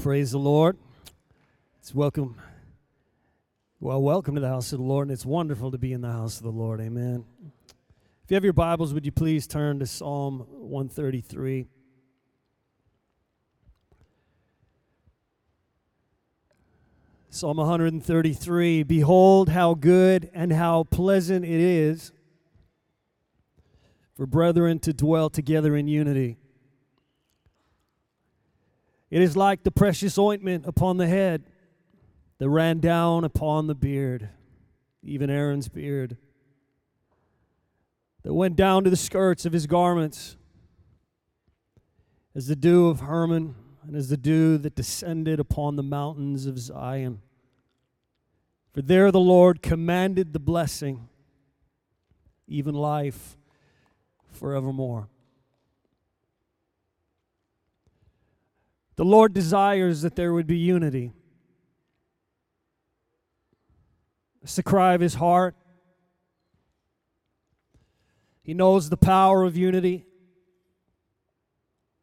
Praise the Lord. It's welcome. Well, welcome to the house of the Lord, and it's wonderful to be in the house of the Lord. Amen. If you have your Bibles, would you please turn to Psalm 133? Psalm 133 Behold, how good and how pleasant it is for brethren to dwell together in unity. It is like the precious ointment upon the head that ran down upon the beard, even Aaron's beard, that went down to the skirts of his garments, as the dew of Hermon and as the dew that descended upon the mountains of Zion. For there the Lord commanded the blessing, even life forevermore. The Lord desires that there would be unity. It's the cry of his heart. He knows the power of unity,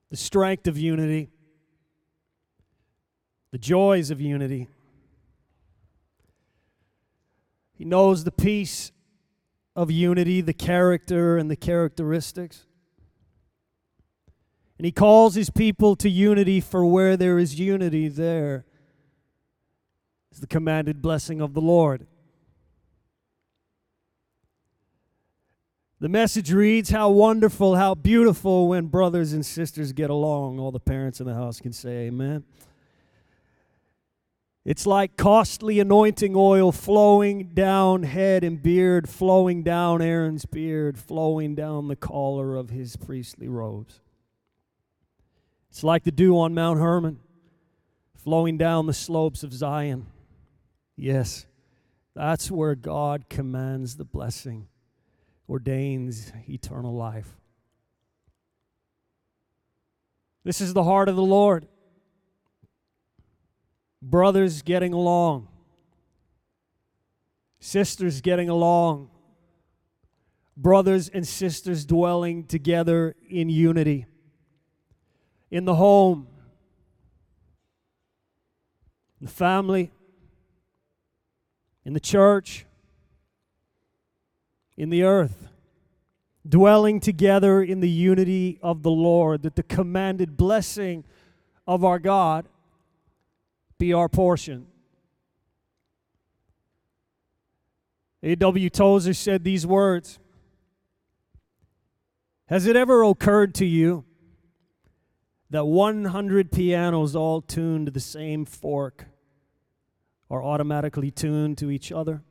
the strength of unity, the joys of unity. He knows the peace of unity, the character and the characteristics. And he calls his people to unity, for where there is unity, there is the commanded blessing of the Lord. The message reads, How wonderful, how beautiful when brothers and sisters get along. All the parents in the house can say amen. It's like costly anointing oil flowing down head and beard, flowing down Aaron's beard, flowing down the collar of his priestly robes. It's like the dew on Mount Hermon, flowing down the slopes of Zion. Yes, that's where God commands the blessing ordains eternal life. This is the heart of the Lord. Brothers getting along, sisters getting along, brothers and sisters dwelling together in unity, in the home, in the family, in the church in the earth, dwelling together in the unity of the Lord, that the commanded blessing of our God be our portion. A.W. Tozer said these words Has it ever occurred to you that 100 pianos all tuned to the same fork are automatically tuned to each other?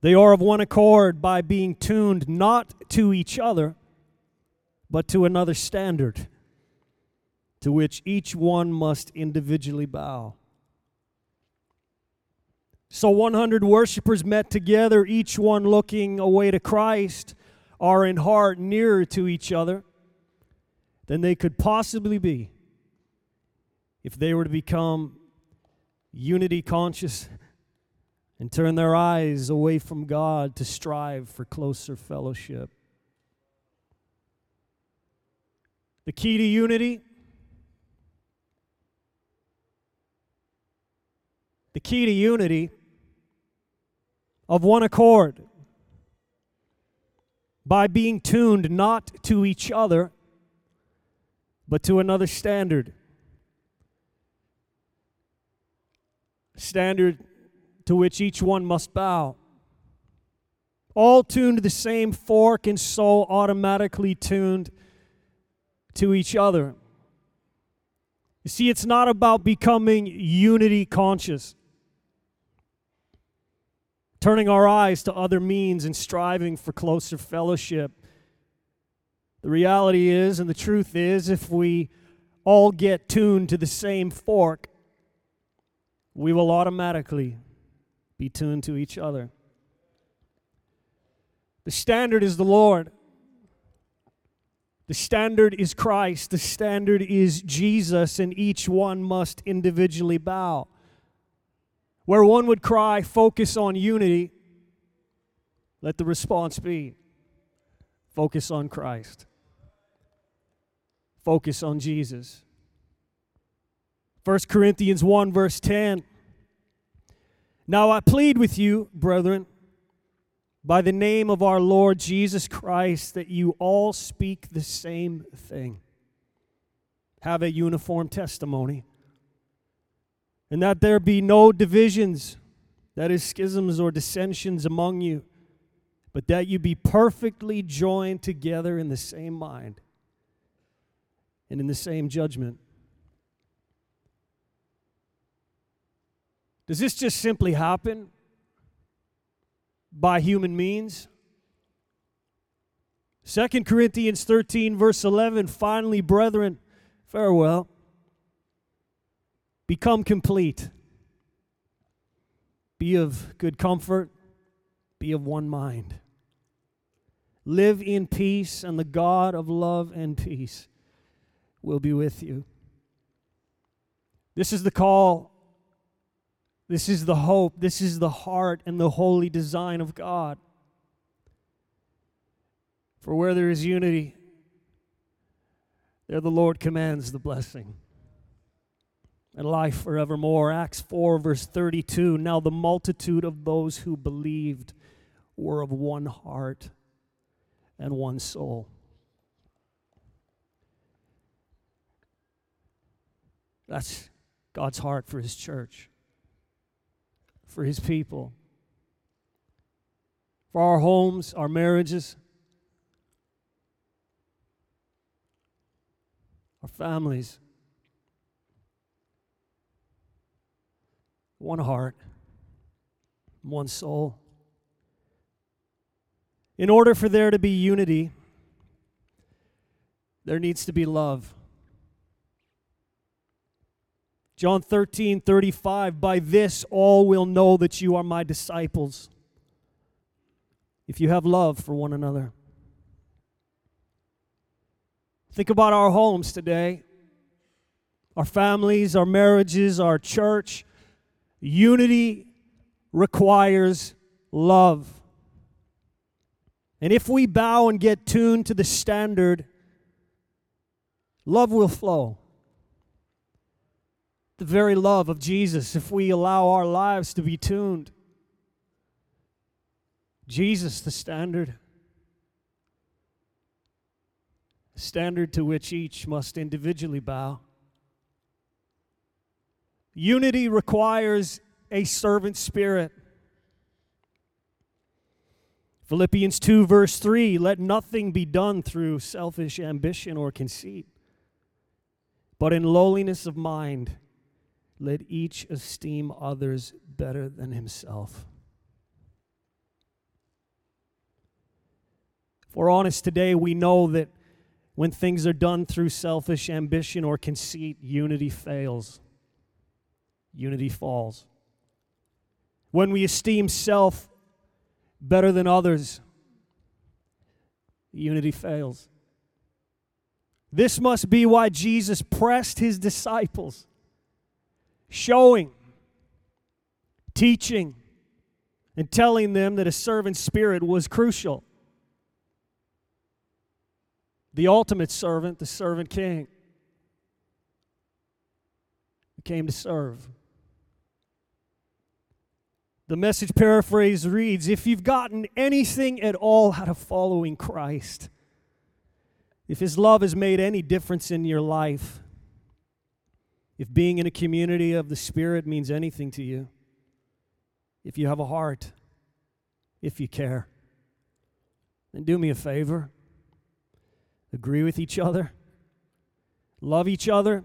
They are of one accord by being tuned not to each other, but to another standard, to which each one must individually bow. So 100 worshipers met together, each one looking away to Christ, are in heart nearer to each other than they could possibly be if they were to become unity conscious and turn their eyes away from God to strive for closer fellowship. The key to unity the key to unity of one accord by being tuned not to each other but to another standard standard to which each one must bow. All tuned to the same fork and so automatically tuned to each other. You see, it's not about becoming unity conscious, turning our eyes to other means and striving for closer fellowship. The reality is, and the truth is, if we all get tuned to the same fork, we will automatically be tuned to each other. The standard is the Lord. The standard is Christ. The standard is Jesus, and each one must individually bow. Where one would cry, focus on unity, let the response be focus on Christ, focus on Jesus, 1 Corinthians 1, verse 10. Now I plead with you, brethren, by the name of our Lord Jesus Christ, that you all speak the same thing, have a uniform testimony, and that there be no divisions, that is, schisms or dissensions among you, but that you be perfectly joined together in the same mind and in the same judgment. Does this just simply happen by human means? 2 Corinthians 13, verse 11 finally, brethren, farewell. Become complete. Be of good comfort. Be of one mind. Live in peace, and the God of love and peace will be with you. This is the call this is the hope. This is the heart and the holy design of God. For where there is unity, there the Lord commands the blessing and life forevermore. Acts 4, verse 32. Now the multitude of those who believed were of one heart and one soul. That's God's heart for his church for his people, for our homes, our marriages, our families. One heart, one soul. In order for there to be unity, there needs to be love. John 13, 35, by this all will know that you are my disciples, if you have love for one another. Think about our homes today, our families, our marriages, our church. Unity requires love. And if we bow and get tuned to the standard, love will flow the very love of Jesus if we allow our lives to be tuned. Jesus, the standard. Standard to which each must individually bow. Unity requires a servant spirit. Philippians 2, verse 3 let nothing be done through selfish ambition or conceit, but in lowliness of mind let each esteem others better than himself. If we're honest today, we know that when things are done through selfish ambition or conceit, unity fails. Unity falls. When we esteem self better than others, unity fails. This must be why Jesus pressed his disciples showing, teaching, and telling them that a servant spirit was crucial. The ultimate servant, the servant king, came to serve. The message paraphrase reads If you've gotten anything at all out of following Christ, if his love has made any difference in your life, if being in a community of the Spirit means anything to you, if you have a heart, if you care, then do me a favor. Agree with each other, love each other,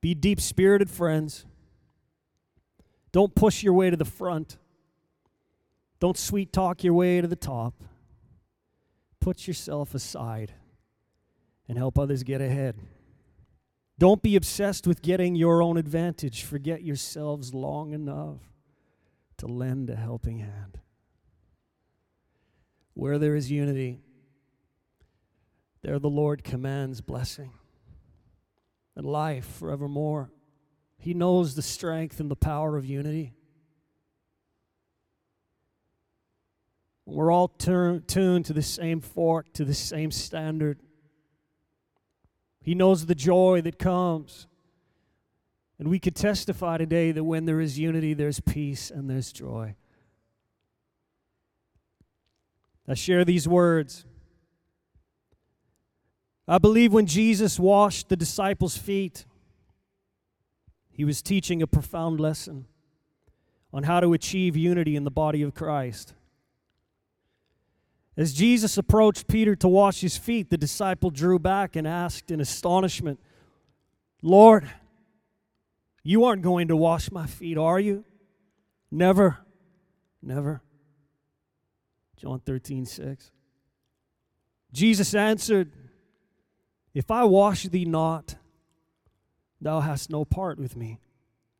be deep spirited friends. Don't push your way to the front. Don't sweet talk your way to the top. Put yourself aside and help others get ahead. Don't be obsessed with getting your own advantage. Forget yourselves long enough to lend a helping hand. Where there is unity, there the Lord commands blessing and life forevermore. He knows the strength and the power of unity. We're all tur- tuned to the same fork, to the same standard. He knows the joy that comes And we could testify today that when there is unity, there's peace and there's joy. I share these words. I believe when Jesus washed the disciples' feet, he was teaching a profound lesson on how to achieve unity in the body of Christ. As Jesus approached Peter to wash his feet, the disciple drew back and asked in astonishment, Lord, you aren't going to wash my feet, are you? Never, never. John 13, 6. Jesus answered, If I wash thee not, thou hast no part with me.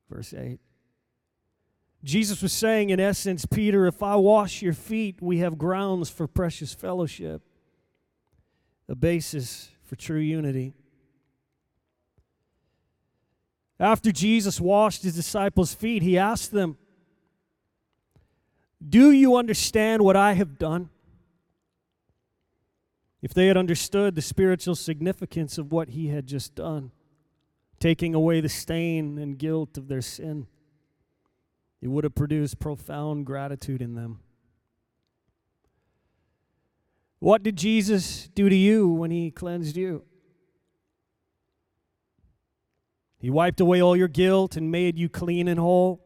Verse 8. Jesus was saying, in essence, Peter, if I wash your feet, we have grounds for precious fellowship, a basis for true unity. After Jesus washed his disciples' feet, he asked them, Do you understand what I have done? If they had understood the spiritual significance of what he had just done, taking away the stain and guilt of their sin, it would have produced profound gratitude in them. What did Jesus do to you when he cleansed you? He wiped away all your guilt and made you clean and whole.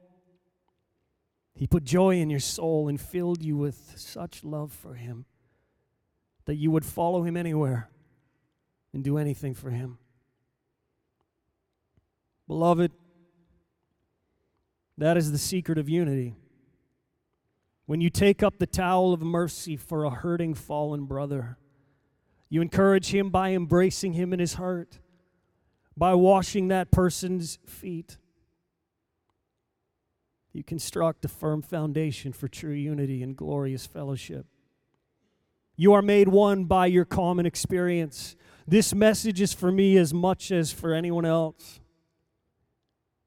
He put joy in your soul and filled you with such love for Him that you would follow Him anywhere and do anything for Him. Beloved, that is the secret of unity. When you take up the towel of mercy for a hurting fallen brother, you encourage him by embracing him in his heart, by washing that person's feet. You construct a firm foundation for true unity and glorious fellowship. You are made one by your common experience. This message is for me as much as for anyone else.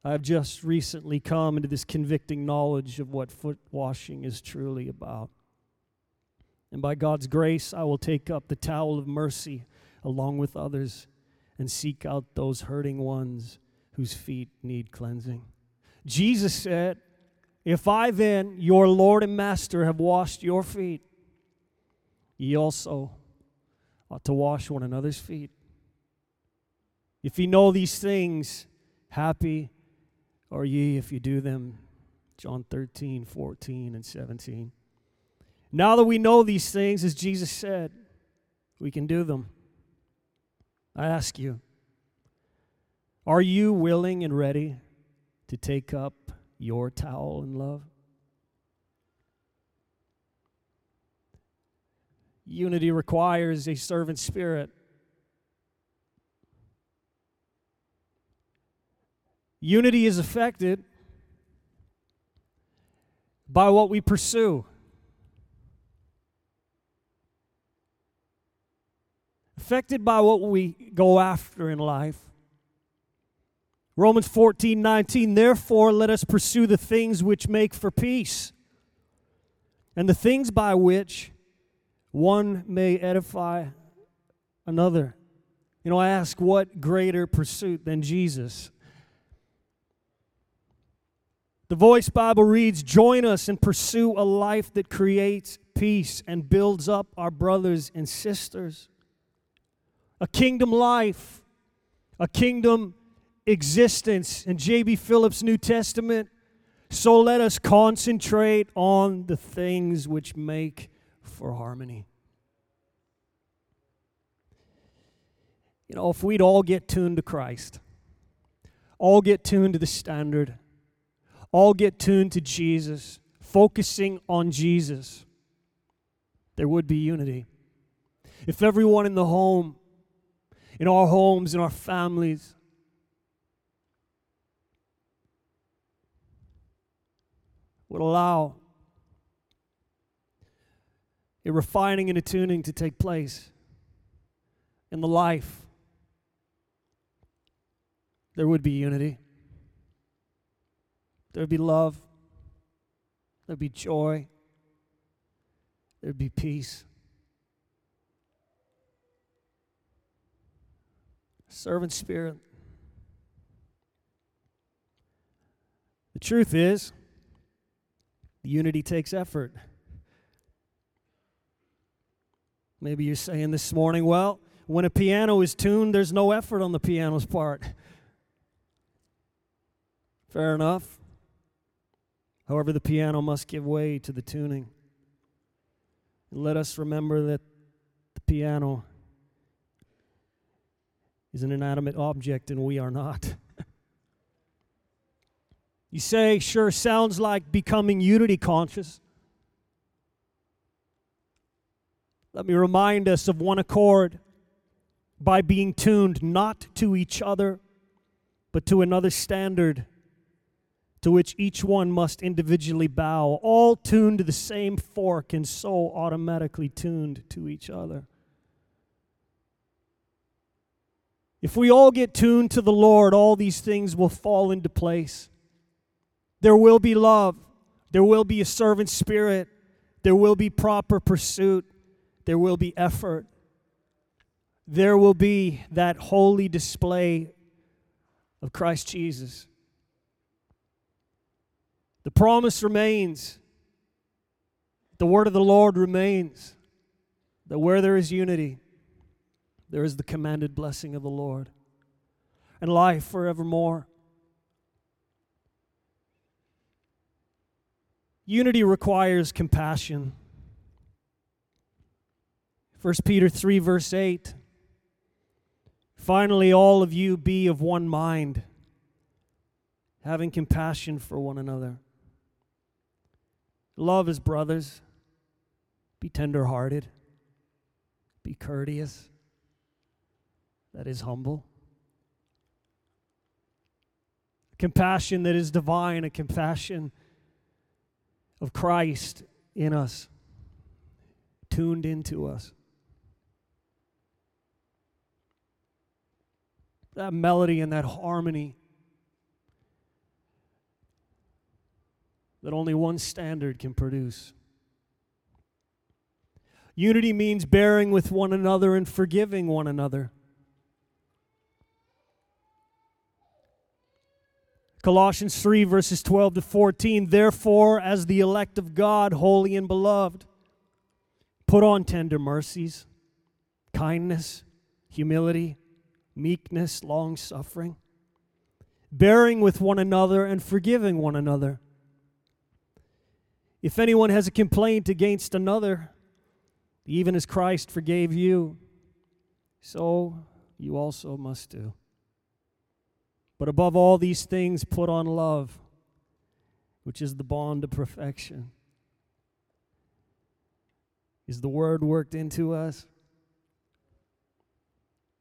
I've just recently come into this convicting knowledge of what foot washing is truly about. And by God's grace, I will take up the towel of mercy along with others and seek out those hurting ones whose feet need cleansing. Jesus said, If I then, your Lord and Master, have washed your feet, ye also ought to wash one another's feet. If ye know these things, happy are ye if you do them. John 13, 14, and 17. Now that we know these things, as Jesus said, we can do them. I ask you, are you willing and ready to take up your towel in love? Unity requires a servant spirit. Unity is affected by what we pursue. Affected by what we go after in life. Romans 14, 19, therefore let us pursue the things which make for peace, and the things by which one may edify another. You know, I ask, what greater pursuit than Jesus? The Voice Bible reads Join us and pursue a life that creates peace and builds up our brothers and sisters. A kingdom life, a kingdom existence. In J.B. Phillips' New Testament, so let us concentrate on the things which make for harmony. You know, if we'd all get tuned to Christ, all get tuned to the standard all get tuned to Jesus, focusing on Jesus, there would be unity. If everyone in the home, in our homes, in our families, would allow a refining and attuning to take place in the life, there would be unity. There'd be love. There'd be joy. There'd be peace. Servant spirit. The truth is, unity takes effort. Maybe you're saying this morning, well, when a piano is tuned, there's no effort on the piano's part. Fair enough. However, the piano must give way to the tuning. And let us remember that the piano is an inanimate object and we are not. you say, sure, sounds like becoming unity conscious. Let me remind us of one accord by being tuned not to each other, but to another standard to which each one must individually bow, all tuned to the same fork and so automatically tuned to each other. If we all get tuned to the Lord, all these things will fall into place. There will be love, there will be a servant spirit, there will be proper pursuit, there will be effort, there will be that holy display of Christ Jesus. The promise remains. The word of the Lord remains that where there is unity, there is the commanded blessing of the Lord and life forevermore. Unity requires compassion. 1 Peter 3, verse 8. Finally, all of you be of one mind, having compassion for one another. Love his brothers. Be tenderhearted. Be courteous. That is humble. Compassion that is divine, a compassion of Christ in us, tuned into us. That melody and that harmony that only one standard can produce. Unity means bearing with one another and forgiving one another. Colossians 3, verses 12 to 14. Therefore, as the elect of God, holy and beloved, put on tender mercies, kindness, humility, meekness, long suffering, bearing with one another and forgiving one another. If anyone has a complaint against another, even as Christ forgave you, so you also must do. But above all these things, put on love, which is the bond of perfection. Is the word worked into us?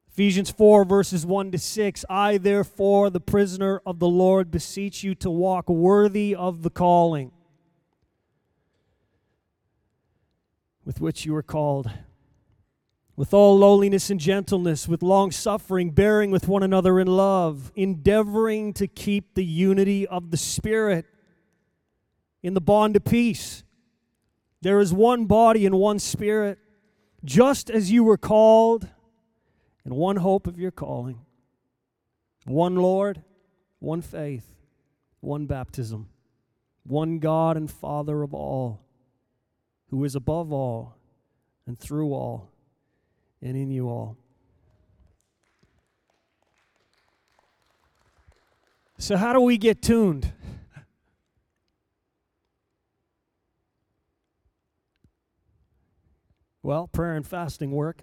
Ephesians 4, verses 1 to 6. I, therefore, the prisoner of the Lord, beseech you to walk worthy of the calling with which you are called. With all lowliness and gentleness, with long suffering, bearing with one another in love, endeavoring to keep the unity of the Spirit in the bond of peace. There is one body and one Spirit, just as you were called, and one hope of your calling. One Lord, one faith, one baptism, one God and Father of all who is above all and through all and in you all. So, how do we get tuned? Well, prayer and fasting work.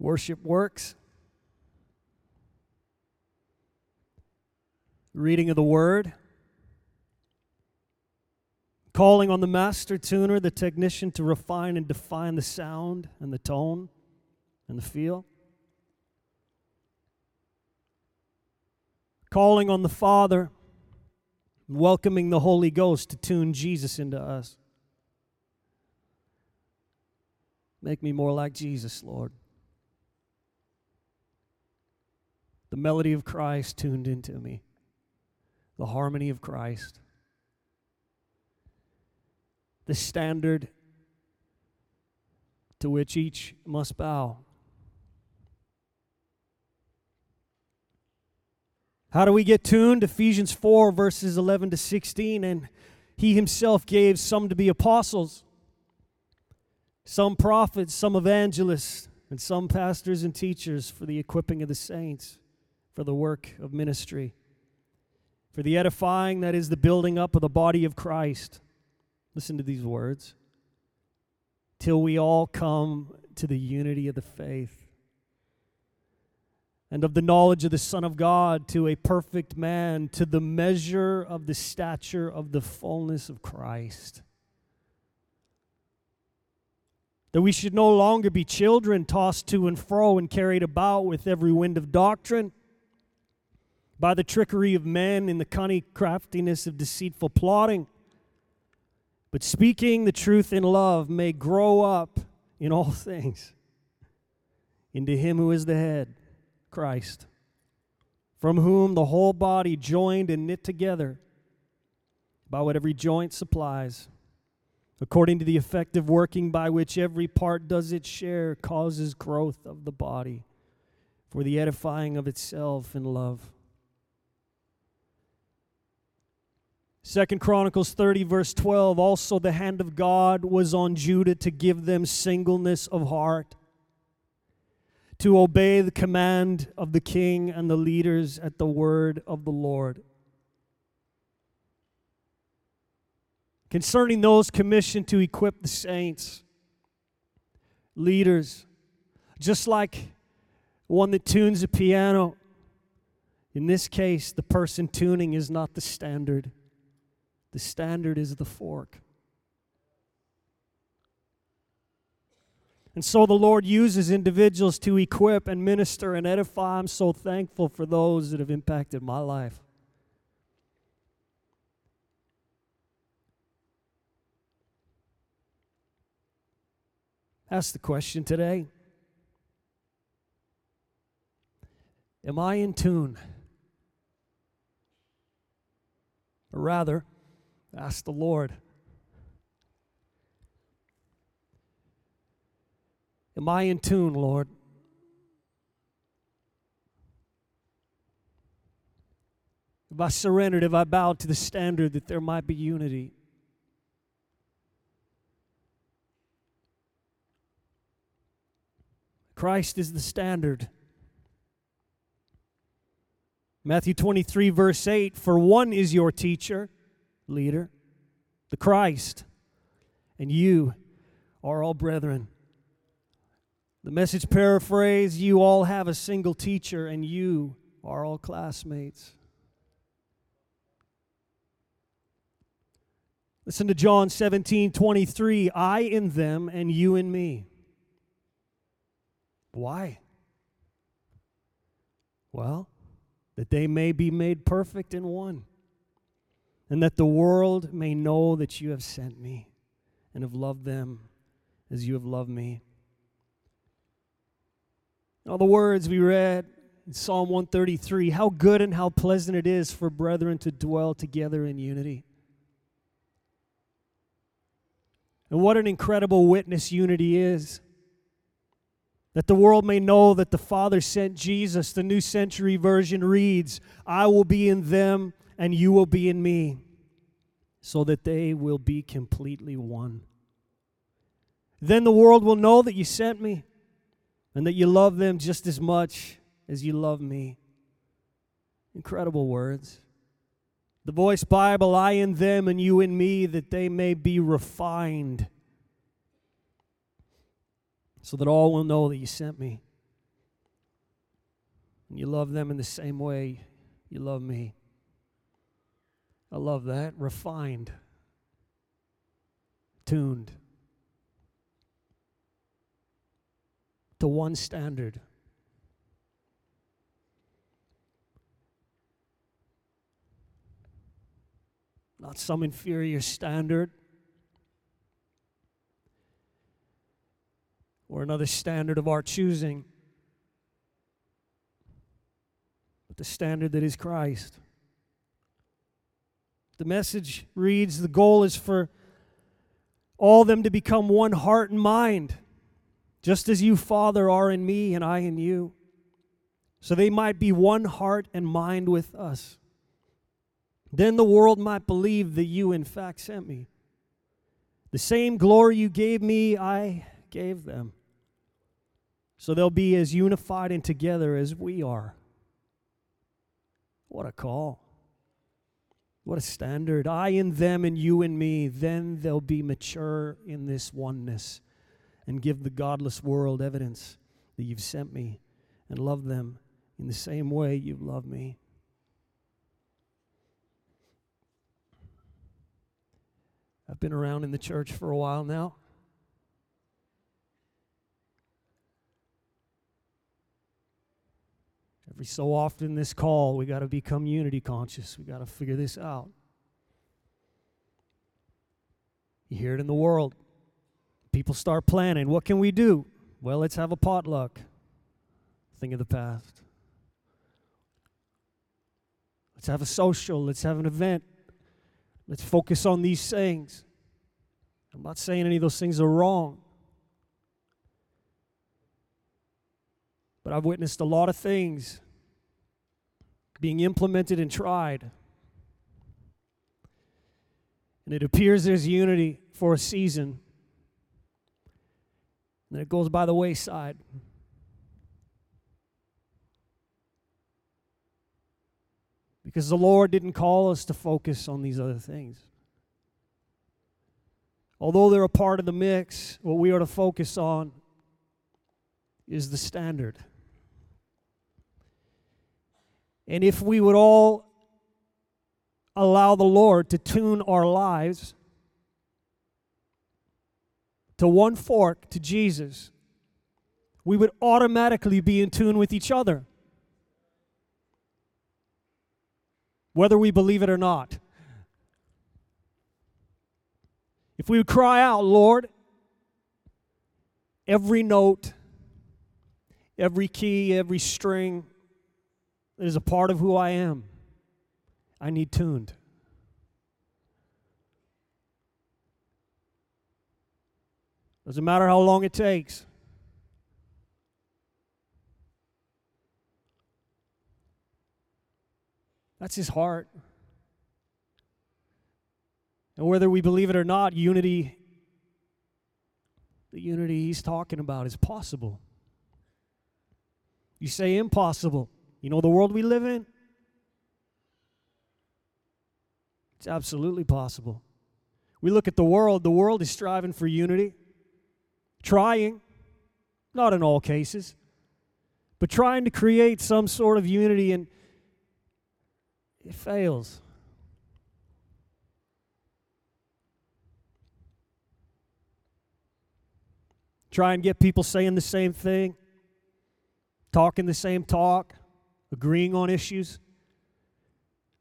Worship works. Reading of the word, calling on the master tuner, the technician, to refine and define the sound and the tone and the feel. Calling on the Father, welcoming the Holy Ghost to tune Jesus into us. Make me more like Jesus, Lord. The melody of Christ tuned into me the harmony of Christ, the standard to which each must bow. How do we get tuned? Ephesians 4, verses 11 to 16. And he himself gave some to be apostles, some prophets, some evangelists, and some pastors and teachers for the equipping of the saints, for the work of ministry, for the edifying that is the building up of the body of Christ. Listen to these words. Till we all come to the unity of the faith and of the knowledge of the Son of God to a perfect man, to the measure of the stature of the fullness of Christ. That we should no longer be children tossed to and fro and carried about with every wind of doctrine by the trickery of men in the cunning craftiness of deceitful plotting. But speaking the truth in love may grow up in all things into him who is the head Christ, from whom the whole body joined and knit together by what every joint supplies, according to the effective working by which every part does its share, causes growth of the body for the edifying of itself in love. Second Chronicles 30 verse 12 also the hand of God was on Judah to give them singleness of heart to obey the command of the king and the leaders at the word of the Lord. Concerning those commissioned to equip the saints, leaders, just like one that tunes a piano, in this case, the person tuning is not the standard, the standard is the fork. And so the Lord uses individuals to equip and minister and edify. I'm so thankful for those that have impacted my life. Ask the question today Am I in tune? Or rather, ask the Lord. Am I in tune, Lord? Have I surrendered? Have I bowed to the standard that there might be unity? Christ is the standard. Matthew 23, verse 8 For one is your teacher, leader, the Christ, and you are all brethren. The message paraphrase you all have a single teacher, and you are all classmates. Listen to John 17 23. I in them, and you in me. Why? Well, that they may be made perfect in one, and that the world may know that you have sent me and have loved them as you have loved me. All the words we read in Psalm 133 how good and how pleasant it is for brethren to dwell together in unity. And what an incredible witness unity is. That the world may know that the Father sent Jesus. The New Century Version reads, I will be in them and you will be in me, so that they will be completely one. Then the world will know that you sent me and that you love them just as much as you love me. Incredible words. The Voice Bible, I in them and you in me, that they may be refined, so that all will know that you sent me. And you love them in the same way you love me. I love that. Refined, tuned. to one standard. Not some inferior standard or another standard of our choosing, but the standard that is Christ. The message reads the goal is for all them to become one heart and mind just as you, Father, are in me and I in you. so they might be one heart and mind with us. Then the world might believe that you, in fact, sent me. The same glory you gave me, I gave them. So they'll be as unified and together as we are. What a call. What a standard. I in them and you in me. Then they'll be mature in this oneness and give the godless world evidence that you've sent me and love them in the same way you've loved me. I've been around in the church for a while now. Every so often, this call, we got to become unity conscious. We got to figure this out. You hear it in the world. People start planning. What can we do? Well, let's have a potluck. Thing of the past. Let's have a social. Let's have an event. Let's focus on these things. I'm not saying any of those things are wrong. But I've witnessed a lot of things being implemented and tried. And it appears there's unity for a season. And it goes by the wayside. Because the Lord didn't call us to focus on these other things. Although they're a part of the mix, what we are to focus on is the standard. And if we would all allow the Lord to tune our lives to one fork, to Jesus, we would automatically be in tune with each other. whether we believe it or not. If we would cry out, Lord, every note, every key, every string that is a part of who I am, I need tuned. Doesn't matter how long it takes. That's his heart. And whether we believe it or not, unity, the unity he's talking about is possible. You say impossible. You know the world we live in? It's absolutely possible. We look at the world, the world is striving for unity, trying, not in all cases, but trying to create some sort of unity. And it fails. Try and get people saying the same thing, talking the same talk, agreeing on issues.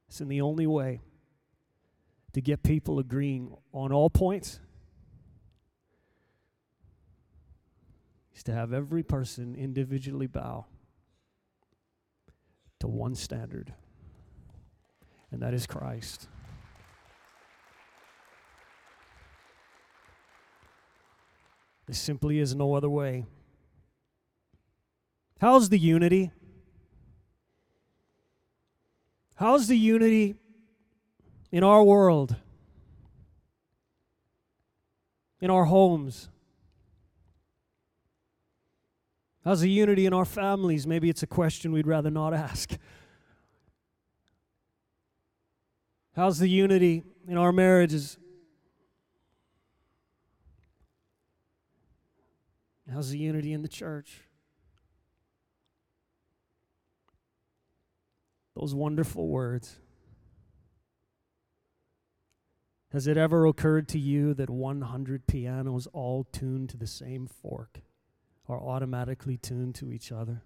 It's in the only way to get people agreeing on all points is to have every person individually bow to one standard and that is Christ. There simply is no other way. How's the unity? How's the unity in our world? In our homes? How's the unity in our families? Maybe it's a question we'd rather not ask. How's the unity in our marriages? How's the unity in the church? Those wonderful words. Has it ever occurred to you that 100 pianos all tuned to the same fork are automatically tuned to each other?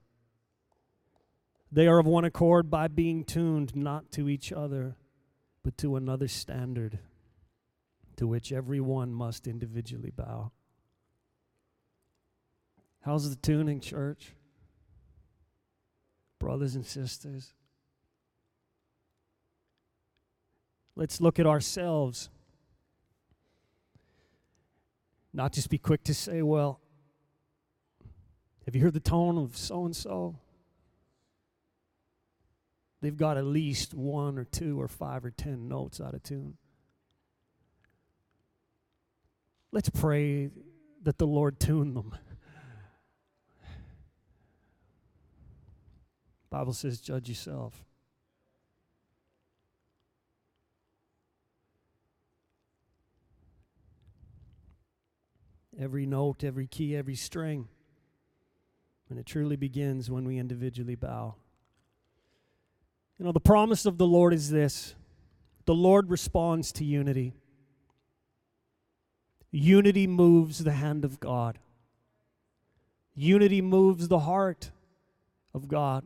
They are of one accord by being tuned not to each other, but to another standard to which every one must individually bow. How's the tuning, church? Brothers and sisters. Let's look at ourselves. Not just be quick to say, well, have you heard the tone of so and so? they've got at least one or two or five or ten notes out of tune. Let's pray that the Lord tune them. Bible says judge yourself. Every note, every key, every string. And it truly begins when we individually bow. You know, the promise of the Lord is this the Lord responds to unity. Unity moves the hand of God. Unity moves the heart of God.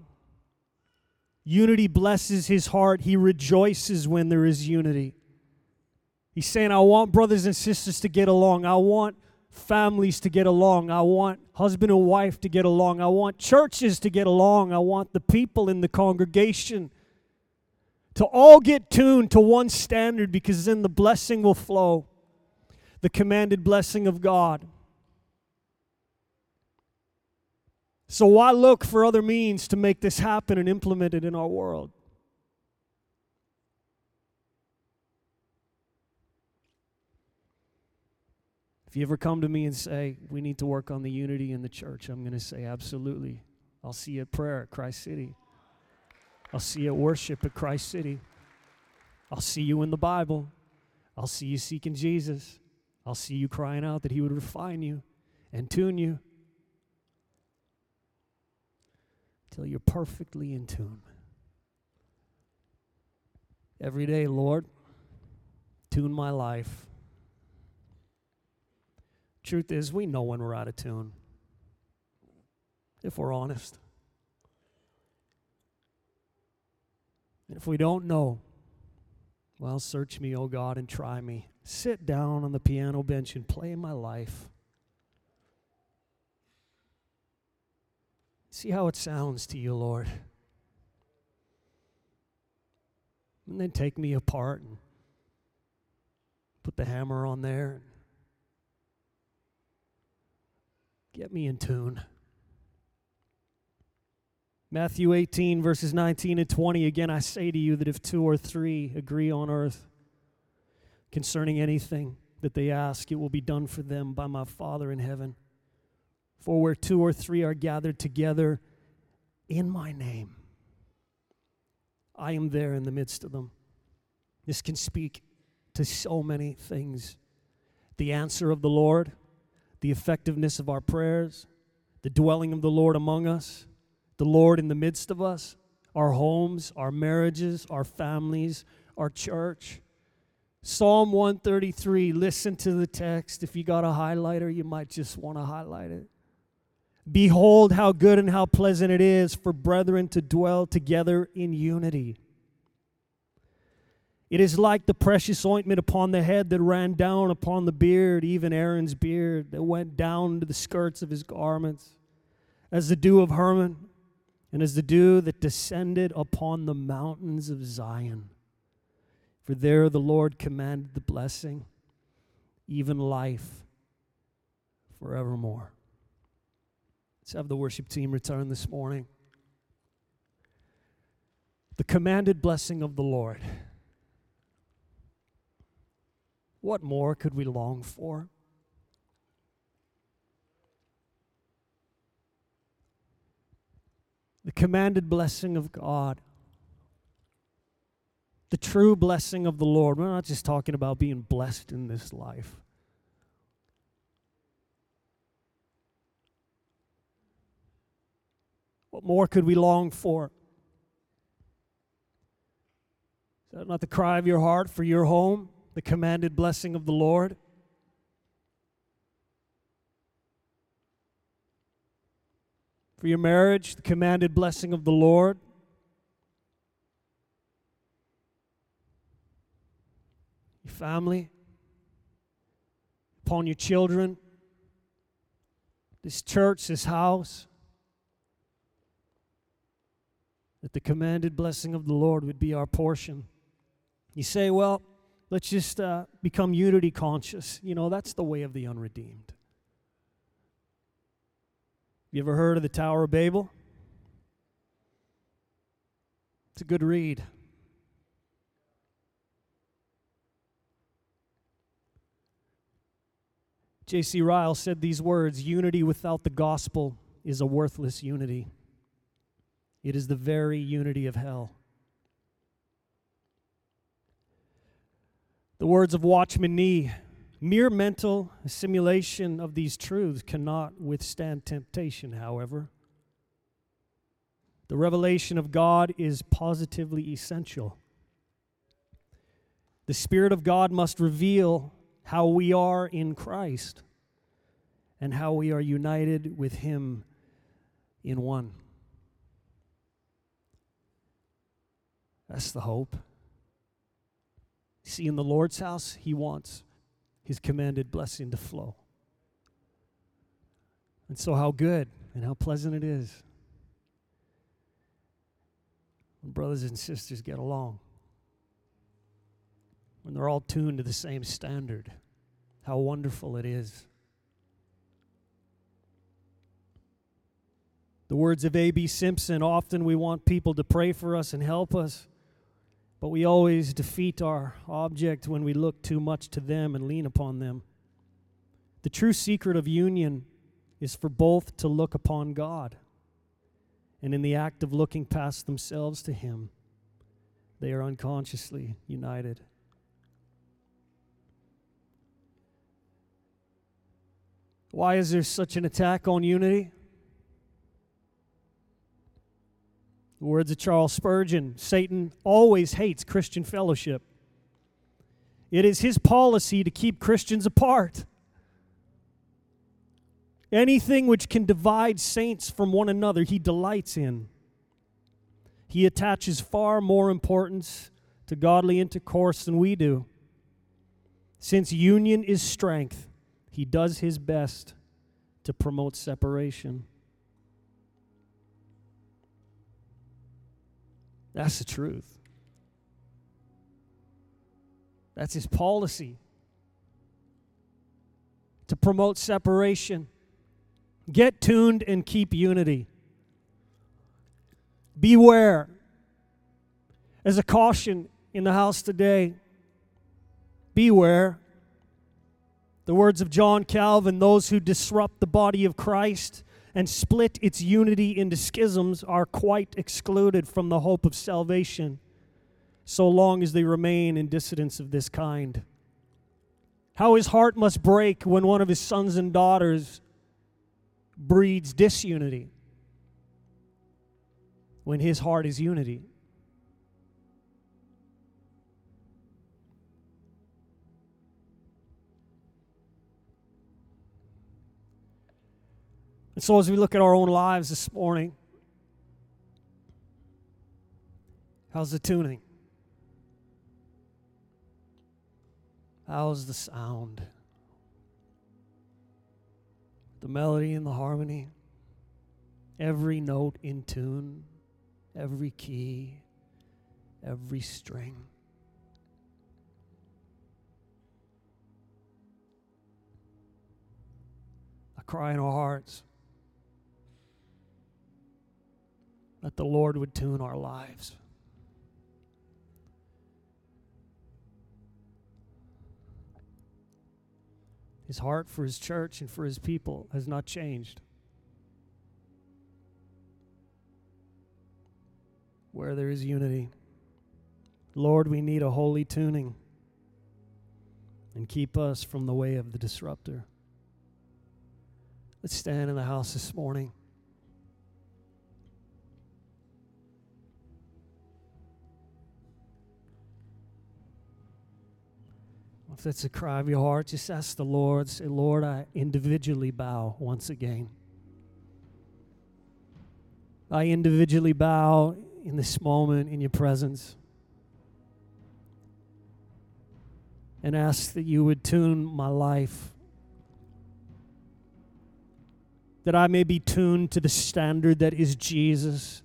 Unity blesses his heart. He rejoices when there is unity. He's saying, I want brothers and sisters to get along. I want families to get along. I want husband and wife to get along. I want churches to get along. I want the people in the congregation to all get tuned to one standard because then the blessing will flow the commanded blessing of God. So, why look for other means to make this happen and implement it in our world? If you ever come to me and say, we need to work on the unity in the church, I'm going to say, absolutely. I'll see you at prayer at Christ City. I'll see you at worship at Christ City. I'll see you in the Bible. I'll see you seeking Jesus. I'll see you crying out that He would refine you and tune you till you're perfectly in tune. Every day, Lord, tune my life. Truth is, we know when we're out of tune, if we're honest. And if we don't know, well, search me, O oh God, and try me sit down on the piano bench and play my life. See how it sounds to you, Lord. And then take me apart and put the hammer on there and get me in tune. Matthew 18, verses 19 and 20. Again, I say to you that if two or three agree on earth concerning anything that they ask, it will be done for them by my Father in heaven. For where two or three are gathered together in my name, I am there in the midst of them. This can speak to so many things the answer of the Lord, the effectiveness of our prayers, the dwelling of the Lord among us, the Lord in the midst of us, our homes, our marriages, our families, our church. Psalm 133, listen to the text. If you got a highlighter, you might just want to highlight it. Behold, how good and how pleasant it is for brethren to dwell together in unity. It is like the precious ointment upon the head that ran down upon the beard, even Aaron's beard, that went down to the skirts of his garments, as the dew of Hermon, and as the dew that descended upon the mountains of Zion. For there the Lord commanded the blessing, even life forevermore. Let's have the worship team return this morning. The commanded blessing of the Lord. What more could we long for? The commanded blessing of God the true blessing of the Lord. We're not just talking about being blessed in this life. What more could we long for? Is that not the cry of your heart for your home, the commanded blessing of the Lord? For your marriage, the commanded blessing of the Lord? your family, upon your children, this church, this house. That the commanded blessing of the Lord would be our portion. You say, well, let's just uh, become unity conscious. You know, that's the way of the unredeemed. You ever heard of the Tower of Babel? It's a good read. J.C. Ryle said these words Unity without the gospel is a worthless unity. It is the very unity of hell. The words of Watchman Nee mere mental assimilation of these truths cannot withstand temptation, however. The revelation of God is positively essential. The Spirit of God must reveal how we are in Christ and how we are united with Him in one. That's the hope. See, in the Lord's house, He wants His commanded blessing to flow. And so, how good and how pleasant it is when brothers and sisters get along, when they're all tuned to the same standard. How wonderful it is. The words of A.B. Simpson often we want people to pray for us and help us, but we always defeat our object when we look too much to them and lean upon them. The true secret of union is for both to look upon God and in the act of looking past themselves to Him, they are unconsciously united. Why is there such an attack on unity? The words of Charles Spurgeon Satan always hates Christian fellowship. It is his policy to keep Christians apart. Anything which can divide saints from one another, he delights in. He attaches far more importance to godly intercourse than we do. Since union is strength, he does his best to promote separation. That's the truth. That's his policy to promote separation. Get tuned and keep unity. Beware. As a caution in the house today, beware. The words of John Calvin those who disrupt the body of Christ and split its unity into schisms are quite excluded from the hope of salvation so long as they remain in dissidence of this kind. How his heart must break when one of his sons and daughters breeds disunity when his heart is unity. And so, as we look at our own lives this morning, how's the tuning? How's the sound? the melody and the harmony, every note in tune, every key, every string. I cry in our hearts that the Lord would tune our lives. His heart for his church and for his people has not changed. Where there is unity, Lord, we need a holy tuning and keep us from the way of the disruptor. Let's stand in the house this morning. If that's a cry of your heart, just ask the Lord. Say, Lord, I individually bow once again. I individually bow in this moment in your presence and ask that you would tune my life, that I may be tuned to the standard that is Jesus